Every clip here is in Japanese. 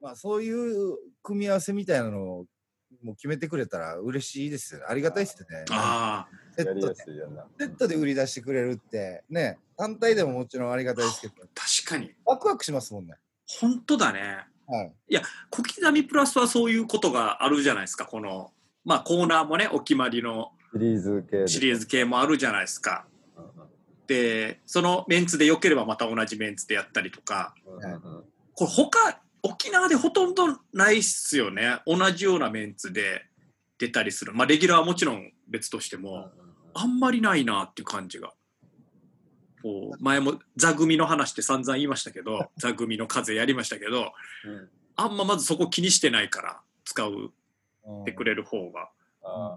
まあそういう組み合わせみたいなのをもう決めてくれたら嬉しいですよね。ありがたいですね。ああ、やりやセットですいやな。セットで売り出してくれるって、ね、単体でももちろんありがたいですけど、確かに。ワクワクしますもんね。本当だね。はい。小刻みプラスはそういうことがあるじゃないですか。この、まあコーナーもね、お決まりのシリーズ系でシリーズ系もあるじゃないですか。うんうんで、そのメンツで良ければまた同じメンツでやったりとか、うんうんこれ他、沖縄でほとんどないっすよね。同じようなメンツで出たりする。まあレギュラーはもちろん別としても、あんまりないなっていう感じが。こう前も座組の話って散々言いましたけど、座組の数やりましたけど、うんあんままずそこ気にしてないから使ううんってくれる方が。あ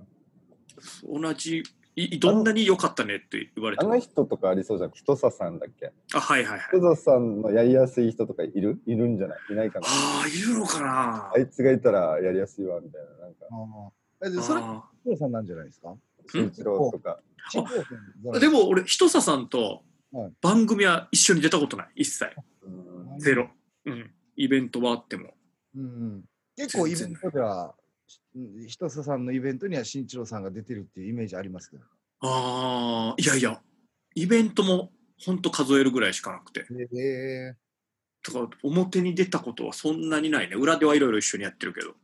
同じ、いどんなに良かったねって言われてもあの人とかありそうじゃん。人ささんだっけ？あ、はいはいはい。人ささんのやりやすい人とかいる？いるんじゃない？いないかな？ああ、いるのかなあいつがいたらやりやすいわ、みたいな。なんか、あでそれ、あ黒さんなんじゃないですか？慎一郎とか。でも俺、ひとささんとはい番組は一緒に出たことない。一切。うんゼロ。うん。イベントはあっても。うんうん、結構イベントでは、うんひとささんのイベントには新一郎さんが出てるっていうイメージありますけど。ああ、いやいや、イベントもほんと数えるぐらいしかなくて。へえだから表に出たことはそんなにないね。裏ではいろいろ一緒にやってるけど。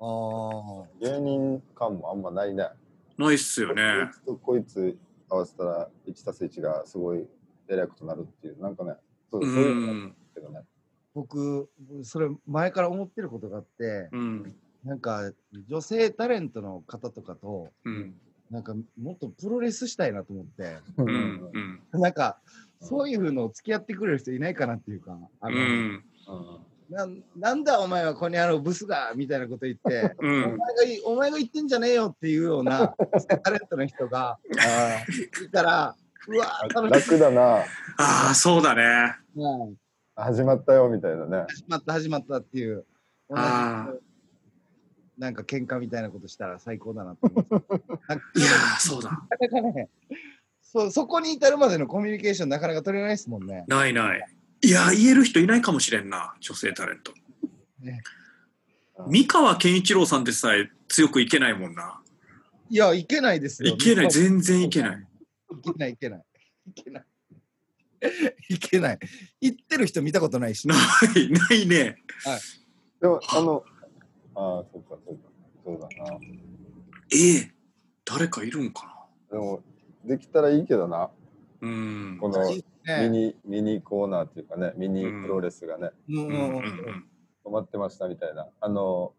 ああ。芸人感もあんまないね。ないっすよね。こいつとこいつ合わせたら1たす1がすごいえらいことになるっていう、なんかね、そううそういうのあるん。けどね。僕、それ前から思ってることがあって、うん。なんか女性タレントの方とかと、うん。なんかもっとプロレスしたいなと思って、ううん。うん。なんかそういうのを付き合ってくれる人いないかなっていうか、あのうん。ななんだお前はここにあるブスがみたいなこと言って、うおん。前がいお前が言ってんじゃねえよっていうような タレントの人があいたら、うわ楽だな。ああ、そうだね。いな。始まったよみたいなね。始まった始まったっていう、なんか喧嘩みたいなことしたら最高だなと思って。いやー、そうだ。なかなかねそ、そこに至るまでのコミュニケーションなかなか取れないですもんね。ないない。いや、言える人いないかもしれんな、女性タレント。三河健一郎さんでさえ強くいけないもんな。いや、いけないですよ。いけない、全然いけない。いけない、いけない。いけない。いけない。言ってる人見たことないし。ない、ないね。でも、あの、ああ、そうか、そうか。そうだな。ええ誰かいるんかでも、できたらいいけどな。な。うん。このミねニ、ミニコーナーっていうかね、ミニプロレスがね、うんうんうんうんううんん。止まってましたみたいな。あの、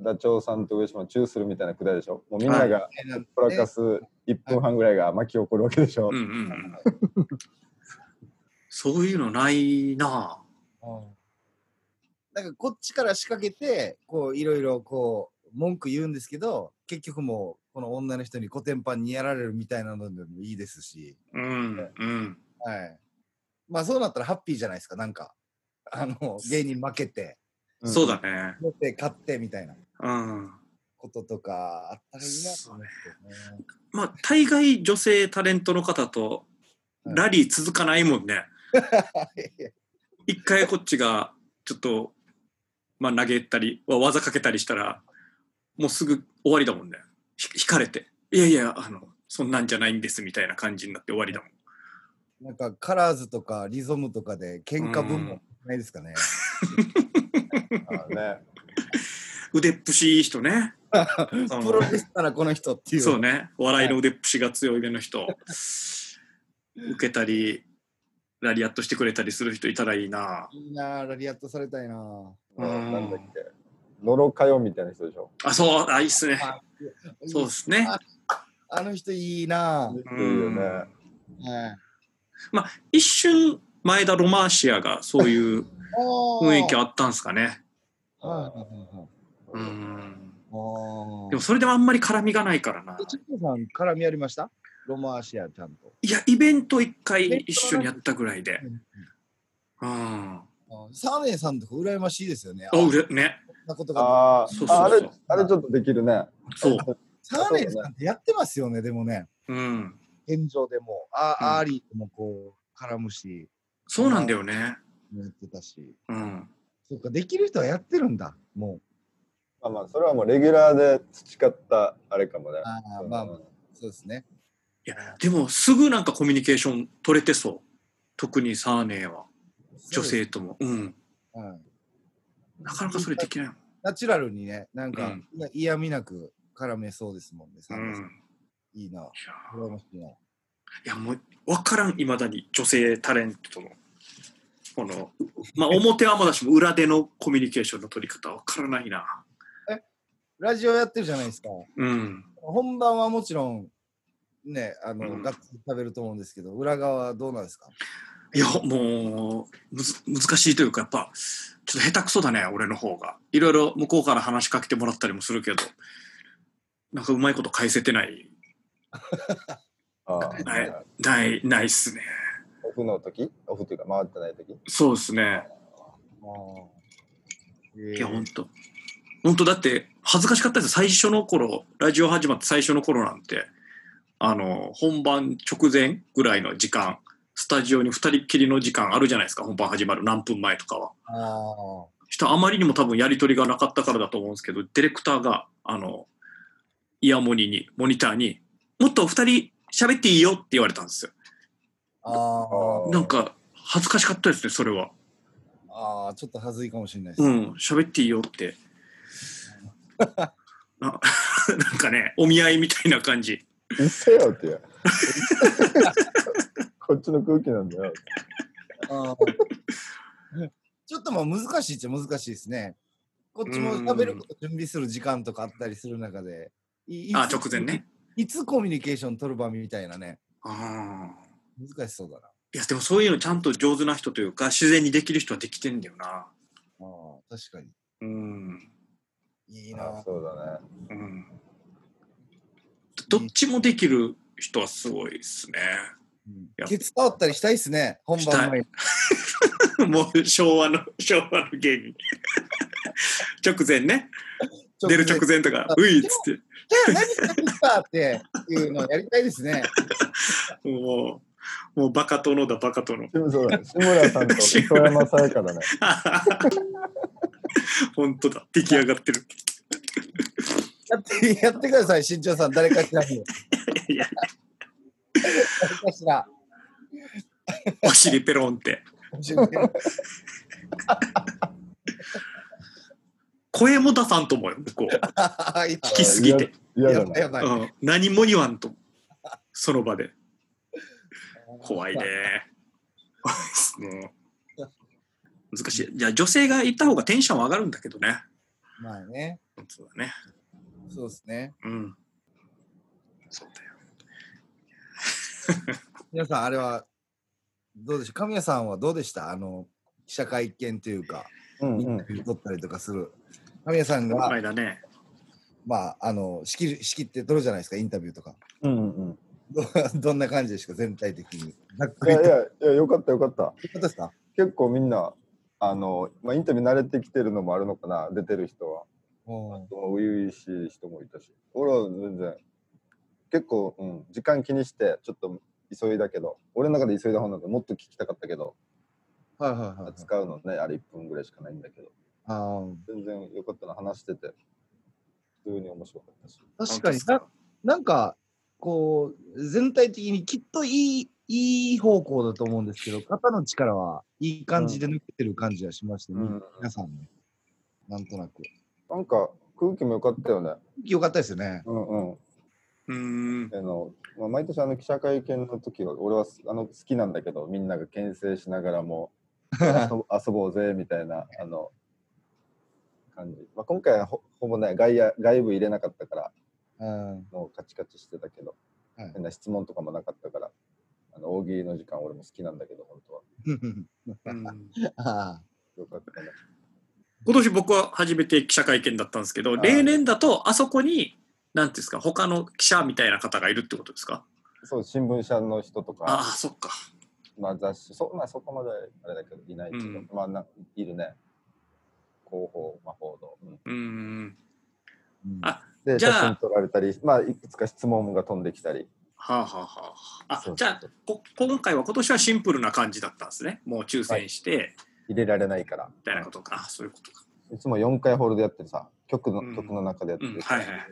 ダチョウさんと上島チューするみたいなくだりでしょ？もうみんながプラカス1分半ぐらいが巻き起こるわけでしょ？うん。うんうん。そういうのないな。うんなんかこっちから仕掛けて、こういろいろこう文句言うんですけど、結局もうこの女の人にコテンパンにやられるみたいなのでもいいですし、うんうん。はい。まあそうなったらハッピーじゃないですか、なんか。あの、芸人負けて、そうだね。持って勝ってみたいなうん。こととかあったらいいなと思ね。まあ、大概女性タレントの方とラリー続かないもんね。一回こっちがちょっと、まあ、投げたり技かけたりしたらもうすぐ終わりだもんね。ひ引かれて。いやいやあのそんなんじゃないんですみたいな感じになって終わりだもん。なんかカラーズとかリゾムとかで喧嘩分もないですかね。あね。腕っぷしいい人ね。プロレスならこの人っていう。そうね。笑いの腕っぷしが強いめの人。受けたりラリアットしてくれたりする人いたらいいな。いいなあラリアットされたいな。うん。なんだっけ。ノロカヨみたいな人でしょ。あそうあいいっすね。あそうですね。ああの人いいな。いいよね。はい一瞬前田ロマーシアがそういう雰囲気ああったんすかね。うん。はいでもそれでもあんまり絡みがないからな。あ。チッコさん絡みありました？ロマーシアちゃんと。いや、イベント一回一緒にやったぐらいで。サーネーさんとか羨ましいですよね。あうれ、ね。なことが。ああ、あれ、あれちょっとできるね。そう。サーネーさんってやってますよね、でもね。うん。現状でも。あ、うんアーリーともこう、絡むし、そうなんだよね。やってたし。うん。そっか、できる人はやってるんだ、もまあまあ、それはもうレギュラーで培ったあれかもね。あーまあまう。そうですね。いや、でもすぐなんかコミュニケーション取れてそう。特にサーネーは。女性とも。うん。うん。なかなかそれできない。ナチュラルにね、なんか、うんいや嫌味なく絡めそうですもんね。うサンドさんん。いいな。いや羨ましいな。いやもう分からんいまだに女性タレントのこのまあ表はまだしも裏でのコミュニケーションの取り方分からないなラジオやってるじゃないですか。うん本番はもちろん、ね、あの、うん。がっつり食べると思うんですけど、裏側はどうなんですか？いやもうむず難しいというかやっぱちょっと下手くそだね俺の方が。いろいろ向こうから話しかけてもらったりもするけどなんかうまいこと返せてない。ないないないっすね。オフの時？オフというか回ってない時？そうですね。いいや本当本当だって恥ずかしかったです最初の頃ラジオ始まって最初の頃なんてあの本番直前ぐらいの時間スタジオに2人っきりの時間あるじゃないですか本番始まる何分前とかはあしたあまりにも多分やり取りがなかったからだと思うんですけどディレクターがあのイヤモニにモニターにもっと2人喋っていいよって言われたんですよあ。ああ。なんか恥ずかしかったですねそれはああ、ちょっと恥ずいかもしれないです。うん喋っていいよって な なんかねお見合いみたいな感じうっせよってや。こっちの空気なんだよ。ちょっとまあ難しいっちゃ難しいですね。こっちも食べること準備する時間とかあったりする中で。いいあつ直前ね。いつコミュニケーション取る場みたいなね。ああ。難しそうだな。いや、でもそういうのちゃんと上手な人というか、自然にできる人はできてんだよな。ああ、確かに。うん。いいな。あそうだね。うん。どっちもできる人はすごいですね。うんやケツ触ったりしたいっすね。本番前に。もう昭和の、昭和の芸人。直前ね。出る直前とか、ういっつって。じゃあ何してるかっていうのをやりたいですね。もう、もうバカ殿だ、バカ殿。そうだね。志村さんと 磯山さやかだね。本当だ、出来上がってる。やって やってください、新庄さん。誰かしらに。いや、誰かしら。お尻ペロンって。声も出さんと思うよ、向こう。聞聞きすぎて。やばいやばい。うん、何も言わんと。その場で。怖いね。怖いですね。難しい。じゃあ女性がいた方がテンション上がるんだけどね。まあね。そうだね。そうですね。うん。そうだよ。皆さん、あれは、どうでしょう神谷さんはどうでした？あの、記者会見というか、うんうんインタ。ビュー取ったりとかする。神谷さんが、間ね。まあ、あの、仕切る、仕切って取るじゃないですか、インタビューとか。うんうん。ど どんな感じでした？か、全体的に。い。やいやいや、よかったよかった。よかったですか？結構みんな、あの、まあ、インタビュー慣れてきてるのもあるのかな、出てる人は。初々しい人もいたし。俺は全然、結構、うん、時間気にして、ちょっと急いだけど、俺の中で急いだ方なんでもっと聞きたかったけど、はいはいはいはい。使うのね、あれ1分ぐらいしかないんだけど、あー全然よかったな、話してて、普通に面白かったし。確かにな、なんか、こう、全体的にきっといい、いい方向だと思うんですけど、肩の力はいい感じで抜けてる感じはしましたね、うん皆さんね。なんとなく。なんか空気も良かったよね。よかったですよね。うんうん。うーん。あのまあ、毎年あの記者会見の時は俺はあの好きなんだけどみんなが牽制しながらも遊ぼ 遊ぼうぜみたいなあの感じ、まあ、今回はほほぼね外野外部入れなかったからうん。もうカチカチしてたけど、はい変な質問とかもなかったからあの大喜利の時間俺も好きなんだけど本当はうん あよかったね今年僕は初めて記者会見だったんですけど、はい。例年だとあそこに、なんていうんですか、他の記者みたいな方がいるってことですか？そう新聞社の人とああ、かそっか。まあ、雑誌そ,、まあ、そこまであれだけどいないけど、うん。まあないるね。広報、まあ、報道、うん。うーん。うん。あでじゃあ。写真撮られたり、まあ、いくつか質問が飛んできたり。はあ、はあはあ、あじゃあこ今回は今年はシンプルな感じだったんですね。もう抽選して、入れられないから。みたいなことか。あそういうことか。いつも4回ホールでやってるさ、曲の,、うん曲の中でやってるさ、うんはいはい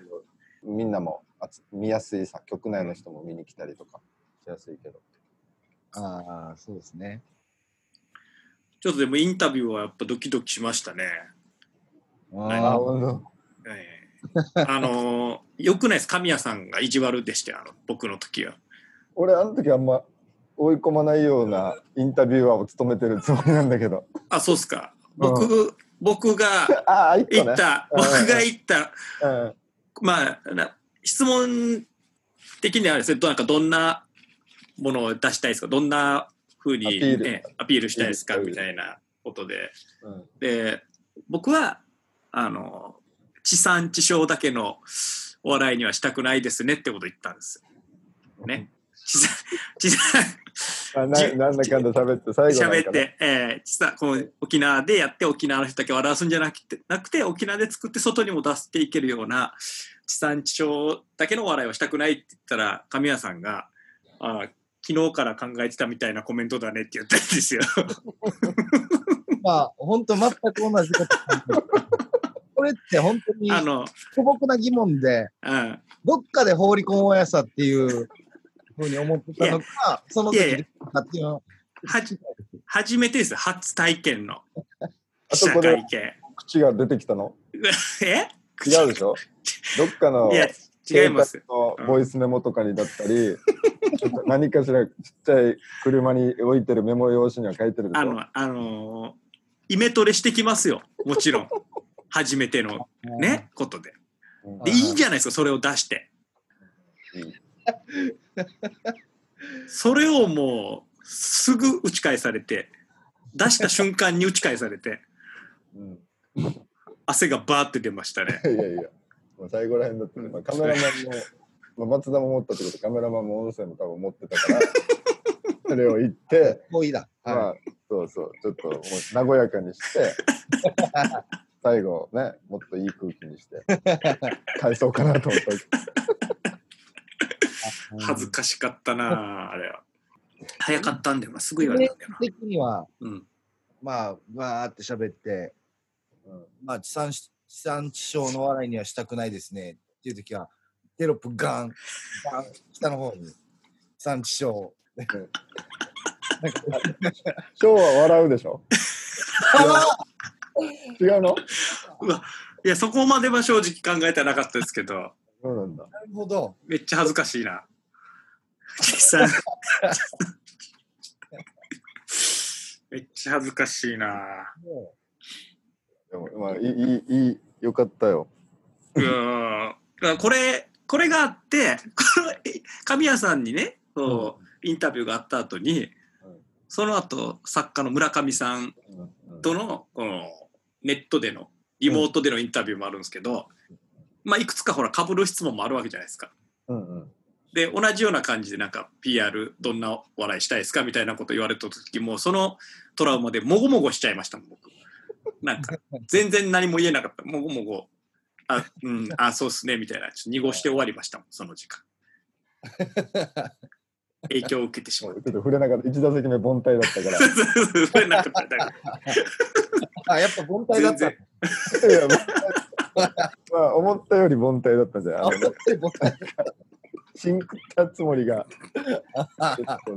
みんなもあつ見やすいさ、曲内の人も見に来たりとかしやすいけど。ああ、そうですね。ちょっとでもインタビューはやっぱドキドキしましたね。あああ、ほんとええあのーよくないです神谷さんが意地悪でしてあの僕の時は。俺、あの時あんま追い込まないようなインタビュアーを務めてるつもりなんだけど。あそうっすか。僕、僕があ あ、一個ね。言った、うん。僕が言った。うん。まあな質問的にはですねどなんかどんなものを出したいですか？どんなふうに、アピール。ね、アピールしたいですか？みたいなことで。うん。で僕はあの地産地消だけのお笑いにはしたくないですねってことを言ったんですよ。ね。地産地産あななんだかんだ喋って、最後喋って、えー、地産この沖縄でやって沖縄の人だけ笑わすんじゃなくてなくて沖縄で作って外にも出していけるような地産地消だけの笑いをしたくないって言ったら神谷さんが「あー昨日から考えてたみたいなコメントだね」って言ったんですよ。まあ、本当全く同じこと。これって本当にあの、素朴な疑問で、うん、どっかで放り込もうやさっていうふうに思ってたのか、その時でかっていうのはじ初めてですよ初体験の あ記者会見。口が出てきたの？え？違うでしょ？どっかのいや違います。のボイスメモとかにだったり、何かしらちっちゃい車に置いてるメモ用紙には書いてるでしょ？あの、あのーイメトレしてきますよ。もちろん。初めてのね、ことで。うんで、いいじゃないですか、それを出して。それをもう、すぐ打ち返されて、出した瞬間に打ち返されて、うん汗がバーって出ましたね。いやいや、もう最後らへんだって、まあ、カメラマンも、まあ、松田も持ったってことカメラマンも音声も多分持ってたから、それを言って、もういいだ。まはあ、そうそう、ちょっともう和やかにして、最後ね、もっといい空気にして、返そうかなと思った。恥ずかしかったなああれは。早かったんだよな、すぐ言われたんだよな。ジ的には、うん。まあ、わーって喋って、うんまあ、地産地産地消の笑いにはしたくないですねっていう時は、テロップガン、ガン、下の方に、地産地消。今日は笑うでしょ？違うの？いや、そこまでは正直考えてなかったですけど、そうなんだ。なるほど。めっちゃ恥ずかしいな。実 際めっちゃ恥ずかしいな。もでも、まあ、いい、いい、よかったよ。うーん。これ、これがあって、こ の神谷さんにね、こうインタビューがあった後に、うんその後作家の村上さんうんとのこのネットでのリモートでのインタビューもあるんですけど、まあいくつかほら被る質問もあるわけじゃないですか。うんうん。で同じような感じでなんか PR どんなお笑いしたいですかみたいなこと言われた時もそのトラウマでもごもごしちゃいましたもん僕なんか 全然何も言えなかったもごもごあうんあそうっすねみたいなちょっと濁して終わりましたもんその時間影響を受けてしまう ちょっと触れなかった。一打席目凡退だったから。触れなかったあ、やっぱ凡退だった。いや、まあ、まあ、思ったより凡退だったんじゃないあ、あの思って凡退。シンクったつもりが、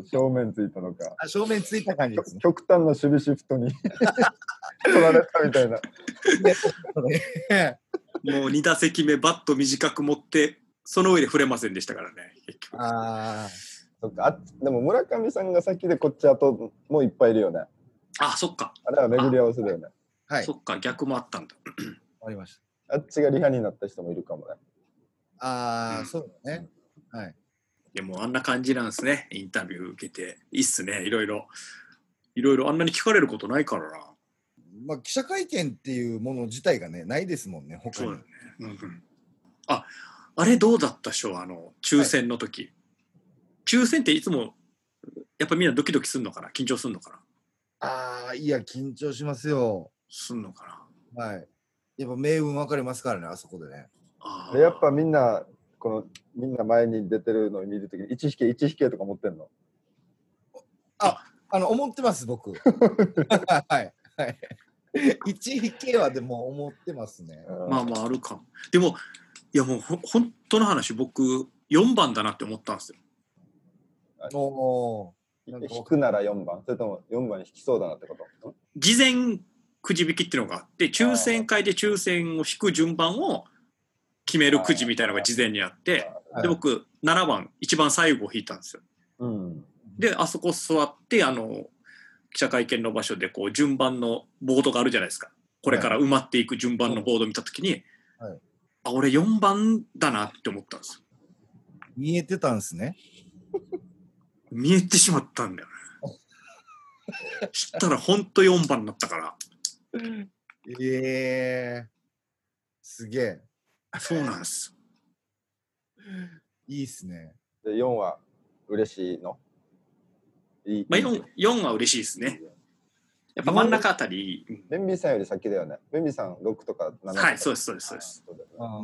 正面ついたのか。あ正面ついた感じですね。極端な守備シフトに 取られたみたいな。もう2打席目バット短く持ってその上で触れませんでしたからね結局ああ、そっかあでも村上さんが先でこっち後もいっぱいいるよね。あそっか、あれは巡り合わせだよね。はい、そっか逆もあったんだ終わりましあっちがリハになった人もいるかもね。た。ああ、うんそうだね。はい。でもあんな感じなんですねインタビュー受けていいっすねいろいろいろいろあんなに聞かれることないからなまあ、記者会見っていうもの自体がね、ないですもんね、他にそうだね。うんうんああれどうだったっしょ？あの抽選の時、抽選っていつもやっぱみんなドキドキすんのかな？緊張すんのかな？ああ、いや、緊張しますよ。すんのかな？はい。やっぱ命運分かれますからね、あそこでね。でやっぱみんな、このみんな前に出てるのを見るときに、1引け、1引けとか持ってんの？あの、思ってます、僕。はい。はい。1引けはでも思ってますね。うんまあまああるかも。でも、いやもうほ本当の話、僕、4番だなって思ったんですよ。おお引くなら4番それとも4番引きそうだなってこと？事前くじ引きっていうのがあって、抽選会で抽選を引く順番を決めるくじみたいなのが事前にあって、はいで、僕、7番、一番最後を引いたんですよ。うんで、あそこ座って、あの、記者会見の場所で、こう、順番のボードがあるじゃないですか。これから埋まっていく順番のボードを見たときに、はいあ、俺4番だなって思ったんですよ。見えてたんですね。見えてしまったんだよね。したら本当4番になったから。ええすげえ。そうなんです。いいっすね。で4は嬉しいの？いいまあ、いい 4, 4は嬉しいですね。やっぱ真ん中あたり、うんベンビーさんより先だよね。ベンビーさん6とか7とか。はいそうですそうですそうですあ。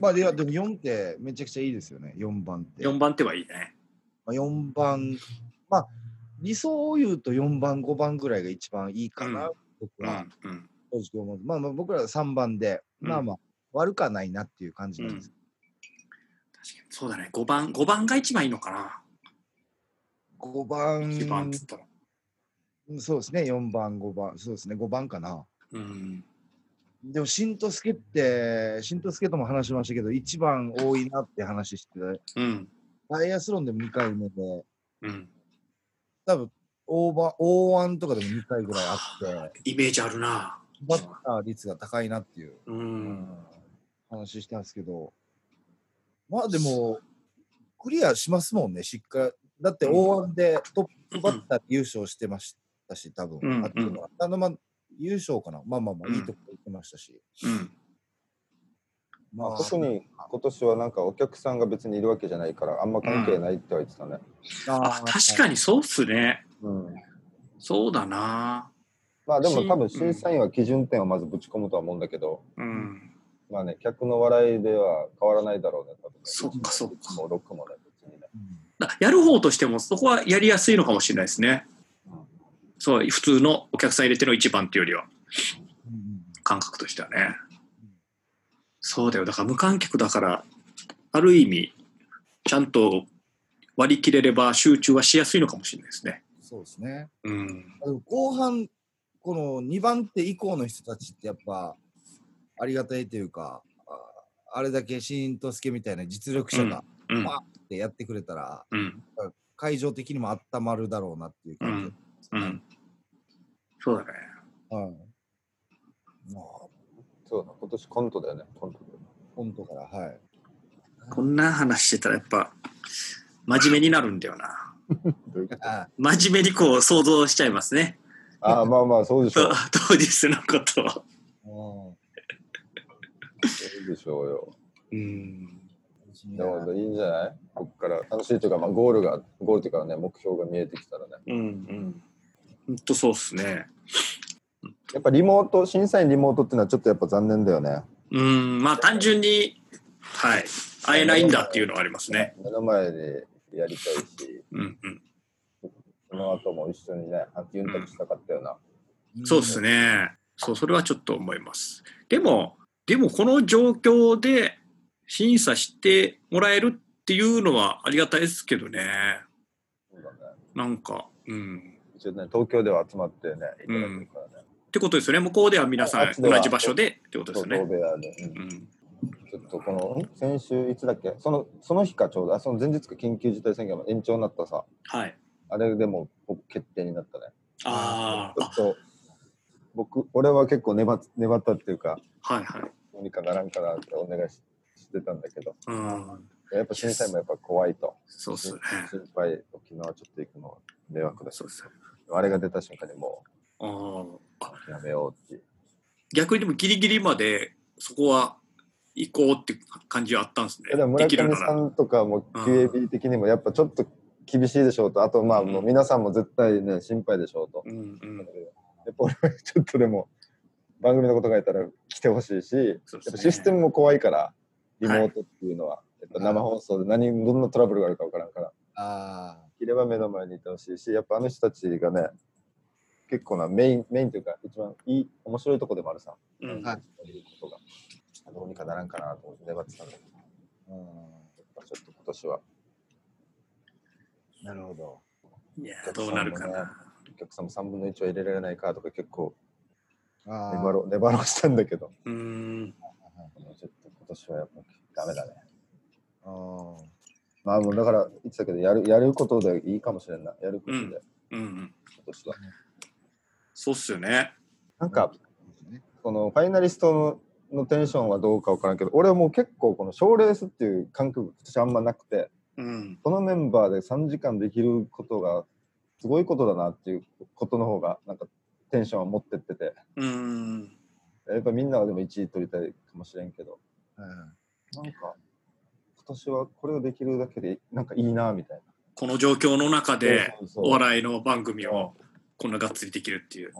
まあ、いや、でも4ってめちゃくちゃいいですよね。4番って。4番手はいいね。まあ、4番、まあ、理想を言うと4番、5番ぐらいが一番いいかな、う僕うんはうん正直思う。まあまあ、僕らは3番で、うんまあまあ、悪くはないなっていう感じうんなんです。確かにそうだね。5番、5番が一番いいのかな。5番、1番っつったら。そうですね、4番、5番、そうですね、5番かな。うん。でも、しんとすけって、しんとすけとも話しましたけど、1番多いなって話して、うん。ダイアスロンでも2回目で、うん。多分オーバー、O1 とかでも2回ぐらいあって、イメージあるな。バッター率が高いなっていううん。話したんですけど、まあでも、クリアしますもんね、しっかり。だって O1 でトップバッターで優勝してましたし、多分、うんあっていうのはあのまあ優勝かな。まあまあまあ、うんいいとこ行ってましたし。うん。まあ、特に今年はなんかお客さんが別にいるわけじゃないからあんま関係ないって言われてたね。あ、確かにそうっすね。うん。そうだな。まあでも多分し審査員は基準点をまずぶち込むとは思うんだけど、うん。まあね、客の笑いでは変わらないだろうね、多分ね。そっかそっかもう6もね、別にね。やる方としてもそこはやりやすいのかもしれないですね。そう、普通のお客さん入れての一番っていうよりは、うん感覚としてはね。そうだよ。だから無観客だから、ある意味、ちゃんと割り切れれば集中はしやすいのかもしれないですね。そうですね。うん。後半、この2番手以降の人たちってやっぱありがたいというか、ああれだけシーンとすけみたいな実力者がうん。まってやってくれたら、うん。会場的にも温まるだろうなっていう感じですね。うん。そうだね。はい。まあ、そうだ、今年コントだよね、コントだよね。本当から、はい。こんな話してたらやっぱ、真面目になるんだよな。真面目にこう想像しちゃいますね。ああ、まあまあ、そうでしょう。当日のことを。うんそうでしょうよ。うん。でもいいんじゃない？ここから楽しいというか、まあ、ゴールが、ゴールというかね、目標が見えてきたらね。うんうん。ほんとそうっすね。やっぱリモート、審査員リモートっていうのはちょっとやっぱ残念だよね。うん、まあ単純に、はい、会えないんだっていうのはありますね。目の前でやりたいし、うんうん。その後も一緒にね、ユンタクしたかったよな。そうっすね。そう、それはちょっと思います。でも、でもこの状況で審査してもらえるっていうのはありがたいですけどね。そうだね。なんか、うん。一応ね、東京では集まってね、いただけるからね。ってことですよね。向こうでは皆さん同じ場所でってことです東よね。ちょっとこの、ん先週いつだっけ？そのその日かちょうど、あその前日か緊急事態宣言の延長になったさ、はい。あれでも僕決定になったね。あちょっと、僕、俺は結構粘っ粘ったっていうか、あ、はいはい。どうにかならんかなってお願いししてたんだけど、うん。やっぱ審査員もやっぱ怖いと。そうっすね。心配、沖縄ちょっと行くのは迷惑だしそうっすね。あれが出た瞬間にもあーあ。うやめようっていう。逆にでもギリギリまでそこは行こうって感じはあったんですね。えでも村。上さんとかもうん QAB 的にもやっぱちょっと厳しいでしょうと、あとまあもう皆さんも絶対ね、心配でしょうと。うんうん。やっぱ俺はちょっとでも番組のことがいたら来てほしいし、やっぱシステムも怖いから、リモートっていうのは、やっぱ生放送で何、どんなトラブルがあるか分からんから、あいれば目の前にいてほしいし、やっぱあの人たちがね、結構なメイン、メインというか、一番いい、面白いとこでもあるさ。うんはいことが。どうにかならんかなと思って粘ってたんだけど、うんやっぱちょっと今年はなるほど。いやどうなるかな。お客さんも3分の1は入れられないかとか結構粘ろう粘ろうしたんだけど、うーん。ちょっと今年はやっぱダメだね。あーまあもうだから言ってたけど、やるやることでいいかもしれんな。やることで、うんうんうん。今年は。そうっすよね。なんか、ねこのファイナリストののテンションはどうかわからんけど、俺はもう結構この賞レースっていう感覚私あんまなくて、うん。このメンバーで3時間できることがすごいことだなっていうことの方がなんかテンションを持ってってて、うーん。やっぱみんなはでも1位取りたいかもしれんけど、うんなんか今年はこれをできるだけでなんかいいなみたいこの状況の中な。でお笑いの番組をこんながっつりできるっていう。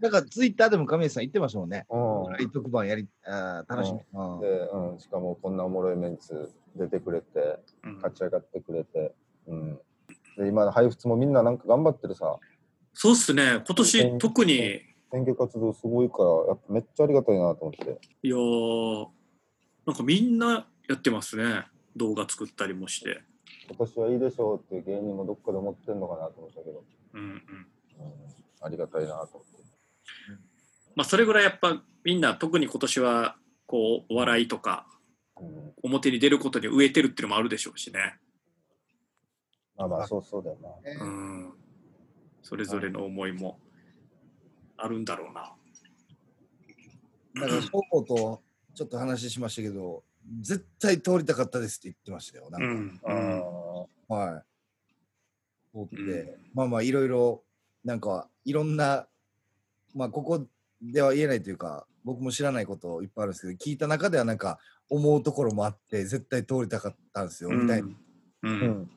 だからツイッターでも亀井さん言ってましたもんね。うん。特番やり、あー楽しみ。うん。で、うん、しかもこんなおもろいメンツ出てくれてうん。勝ち上がってくれて、うん、で今の配布もみんななんか頑張ってるさ。そうっすね。今年特に、選挙活動すごいからやっぱめっちゃありがたいなと思って。いやーなんかみんなやってますね。動画作ったりもして。今年はいいでしょうっていう芸人もどっかで思ってんのかなと思ったけど、うんうん。うん、ありがたいなと思ってまあそれぐらいやっぱみんな特に今年はこうお笑いとかうん表に出ることに飢えてるっていうのもあるでしょうしね。まあまあそうそうだよなうん。それぞれの思いもあるんだろうな。だから、翔子とちょっと話しましたけど、絶対通りたかったですって言ってましたよ。なんか、うん。はい。通って、うんまあまあ、いろいろ、なんか、いろんな、まあ、ここでは言えないというか、僕も知らないこといっぱいあるんですけど、聞いた中ではなんか、思うところもあって、絶対通りたかったんですよ、みたいなう。うんん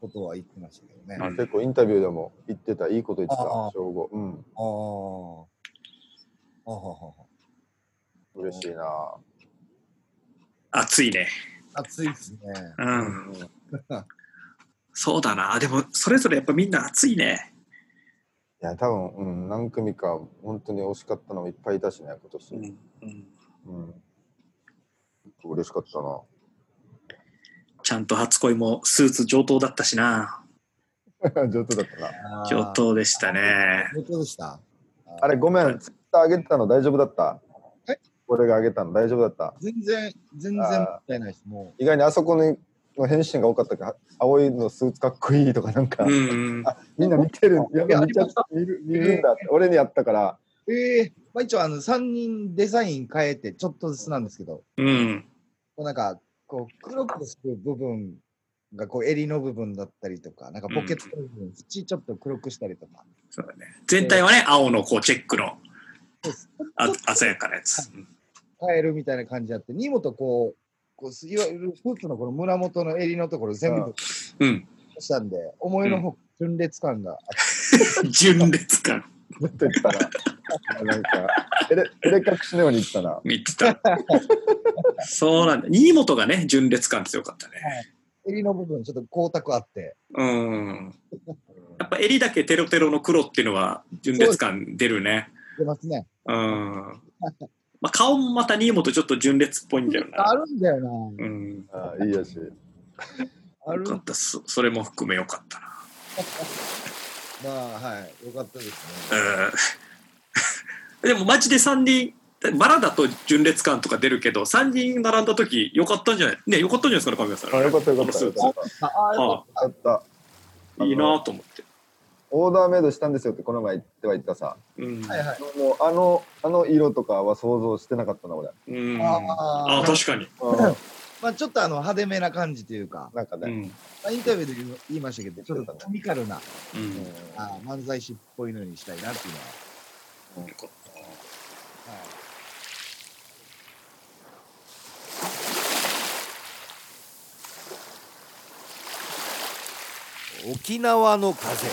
ことは言ってましたけどね。あ結構インタビューでも言ってたいいこと言ってたああ正午うんああ。あははは。嬉しいな熱いね。暑いですね。うん。そうだな。でもそれぞれやっぱみんな熱いね。いや多分、うん、何組か本当に惜しかったのもいっぱいいたしね今年、うん。うん嬉しかったなちゃんと初恋もスーツ上等だったしな。上手だったな上等でしたね。上等でした。あれごめんツイッター上げてたの大丈夫だった？え？俺が上げたの大丈夫だった？全然、全然もったいないです。も意外にあそこにの返信が多かったから青いのスーツかっこいいとかなんか、うんうん。あみんな見てるいや見ちゃ見る見るんだって、俺にやったからう。ええまあ一応、あの、3人デザイン変えて、ちょっとずつなんですけど、うん。こうなんか、こう、黒くする部分が、こう、襟の部分だったりとか、なんかポケットの部分、縁ちょっと黒くしたりとか。そうだね。全体はね、青のこうチェックのあ鮮やかなやつ。うん変えるみたいな感じあって、荷物こう、こういわゆるスーツのこの胸元の襟のところ全部うん。したんで、思いのほか純烈感があって、純烈感。ずっと言ってたらなんか照れ照れ隠しのように言ってたな見てた。そうなんだ。新本がね、純烈感強かったね。襟の部分ちょっと光沢あって、うん。やっぱ襟だけテロテロの黒っていうのは純烈感出るね。出ますね。うん。まあ顔もまた新本ちょっと純烈っぽいんだよな。あるんだよな。うん。あいいやしあるよかったそそれも含めよかったな。まあ、はい。よかったですね。うん。でもマジで3人、バラだと純烈感とか出るけど、3人並んだ時よかったんじゃない？ね、よかったんじゃないですかね、神谷さん。あよかったよかったああ、よかったあいいなと思って。オーダーメイドしたんですよってこの前言っては言ったさうん。はいはい。もうあのあの色とかは想像してなかったな俺、うん、あああ、確かに。うん まあちょっとあの派手めな感じというか、なんかね、うん。まあ、インタビューで言い言いましたけど、ちょっとコミカルなうん。あ漫才師っぽいのにしたいなっていうのは。よかったなはい沖縄の風